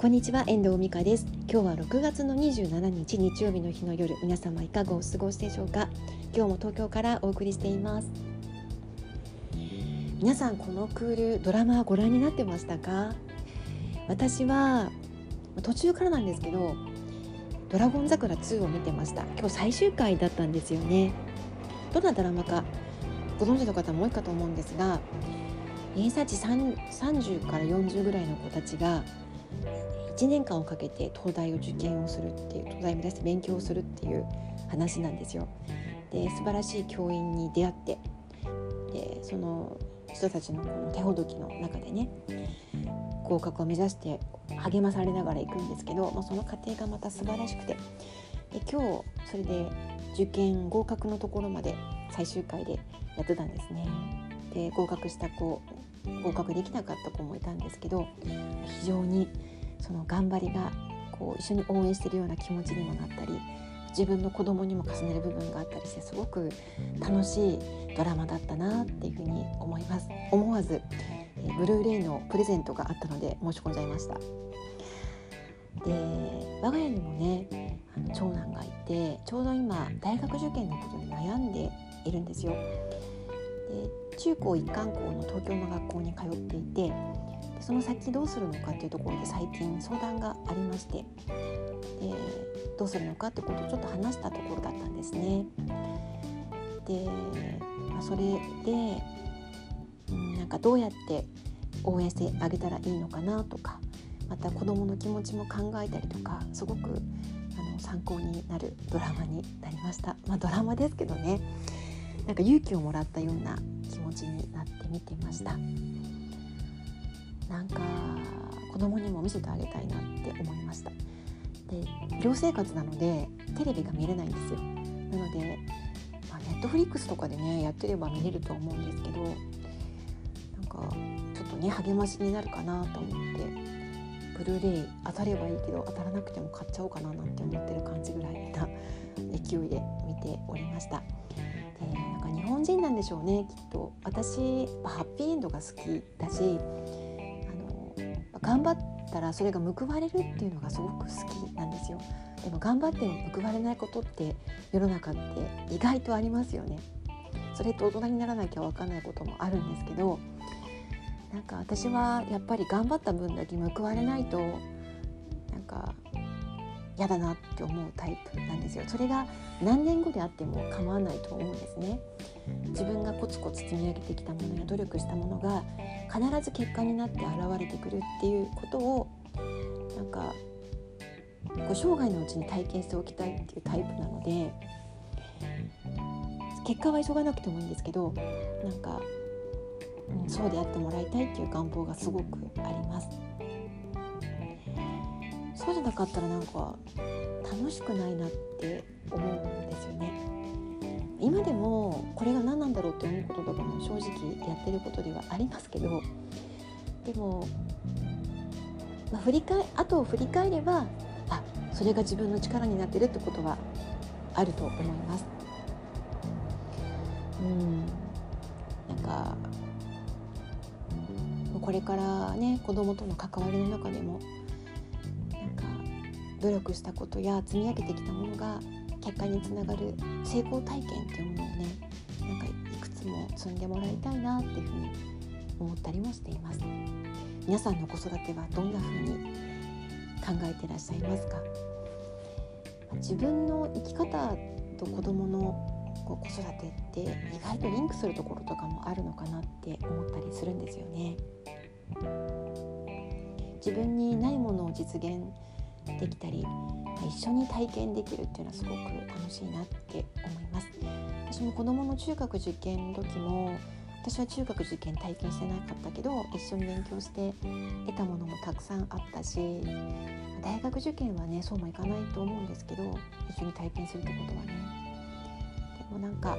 こんにちは遠藤美香です。今日は6月の27日日曜日の日の夜皆様いかがお過ごしでしょうか？今日も東京からお送りしています。皆さんこのクールドラマご覧になってましたか？私は途中からなんですけどドラゴン桜2を見てました。今日最終回だったんですよね。どんなドラマかご存知の方も多いかと思うんですが偏差値30から40ぐらいの子たちが1年間をかけて東大を受験をするっていう東大を目指して勉強をするっていう話なんですよ。で素晴らしい教員に出会ってでその人たちのこの手ほどきの中でね合格を目指して励まされながら行くんですけど、まあ、その過程がまた素晴らしくてで今日それで受験合格のところまで最終回でやってたんですね。で合格した子合格できなかった子もいたんですけど非常にその頑張りがこう一緒に応援してるような気持ちにもなったり自分の子供にも重ねる部分があったりしてすごく楽しいドラマだったなっていうふうに思います。思わず、えー、ブルーレイのプレゼントがあったので申し込んじゃいました。で我が家にもねあの長男がいてちょうど今大学受験のことに悩んでいるんですよ。で中高一貫校の東京の学校に通っていてその先どうするのかっていうところで最近相談がありましてでどうするのかってことをちょっと話したところだったんですね。で、まあ、それで、うん、なんかどうやって応援してあげたらいいのかなとかまた子どもの気持ちも考えたりとかすごくあの参考になるドラマになりました。まあ、ドラマですけどねなんか勇気をもらったような気持ちになって見てました。なんか子供にも見せてあげたいなって思いました。で寮生活なのでテレビが見れないんですよ。なので、まあ、ネットフリックスとかでねやってれば見れると思うんですけどなんかちょっとね励ましになるかなと思ってブルーレイ当たればいいけど当たらなくても買っちゃおうかななんて思ってる感じぐらいな勢いで見ておりました。でなんか日本人なんでしょうねきっと。私ハッピーエンドが好きだし頑張ったらそれが報われるっていうのがすごく好きなんですよ。でも頑張っても報われないことって世の中って意外とありますよね。それって大人にならなきゃ分かんないこともあるんですけどなんか私はやっぱり頑張った分だけ報われないとなんか嫌だなって思うタイプなんですよ。それが何年後であっても構わないと思うんですね。自分がコツコツ積み上げてきたものや努力したものが必ず結果になって現れてくるっていうことをなんかこう生涯のうちに体験しておきたいっていうタイプなので結果は急がなくてもいいんですけどなんか、うん、そうであってもらいたいっていう願望がすごくあります。そうじゃなかったらなんか楽しくないなって思うんですよね。今でもこれが何なんだろうって思うこととかも正直やってることではありますけどでも、まあ、振り返後を振り返ればあそれが自分の力になってるってことはあると思います。うんなんかこれからね子供との関わりの中でもなんか努力したことや積み上げてきたものが結果につながる成功体験っていうものをねなんかいくつも積んでもらいたいなっていうふうに思ったりもしています。皆さんの子育てはどんなふうに考えてらっしゃいますか？自分の生き方と子供のこう子育てって意外とリンクするところとかもあるのかなって思ったりするんですよね。自分にないものを実現できたり一緒に体験できるっていうのはすごく楽しいなって思います。私も子どもの中学受験の時も私は中学受験体験してなかったけど一緒に勉強して得たものもたくさんあったし大学受験はねそうもいかないと思うんですけど一緒に体験するってことはね。でもなんか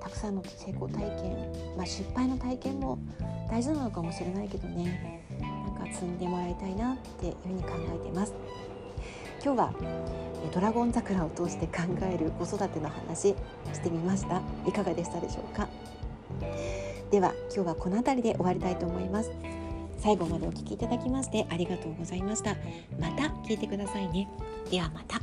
たくさんの成功体験、まあ、失敗の体験も大事なのかもしれないけどね。か積んでもらいたいなっていうふうに考えてます。今日はドラゴン桜を通して考える子育ての話してみました。いかがでしたでしょうか？では今日はこの辺りで終わりたいと思います。最後までお聞きいただきましてありがとうございました。また聞いてくださいね。ではまた。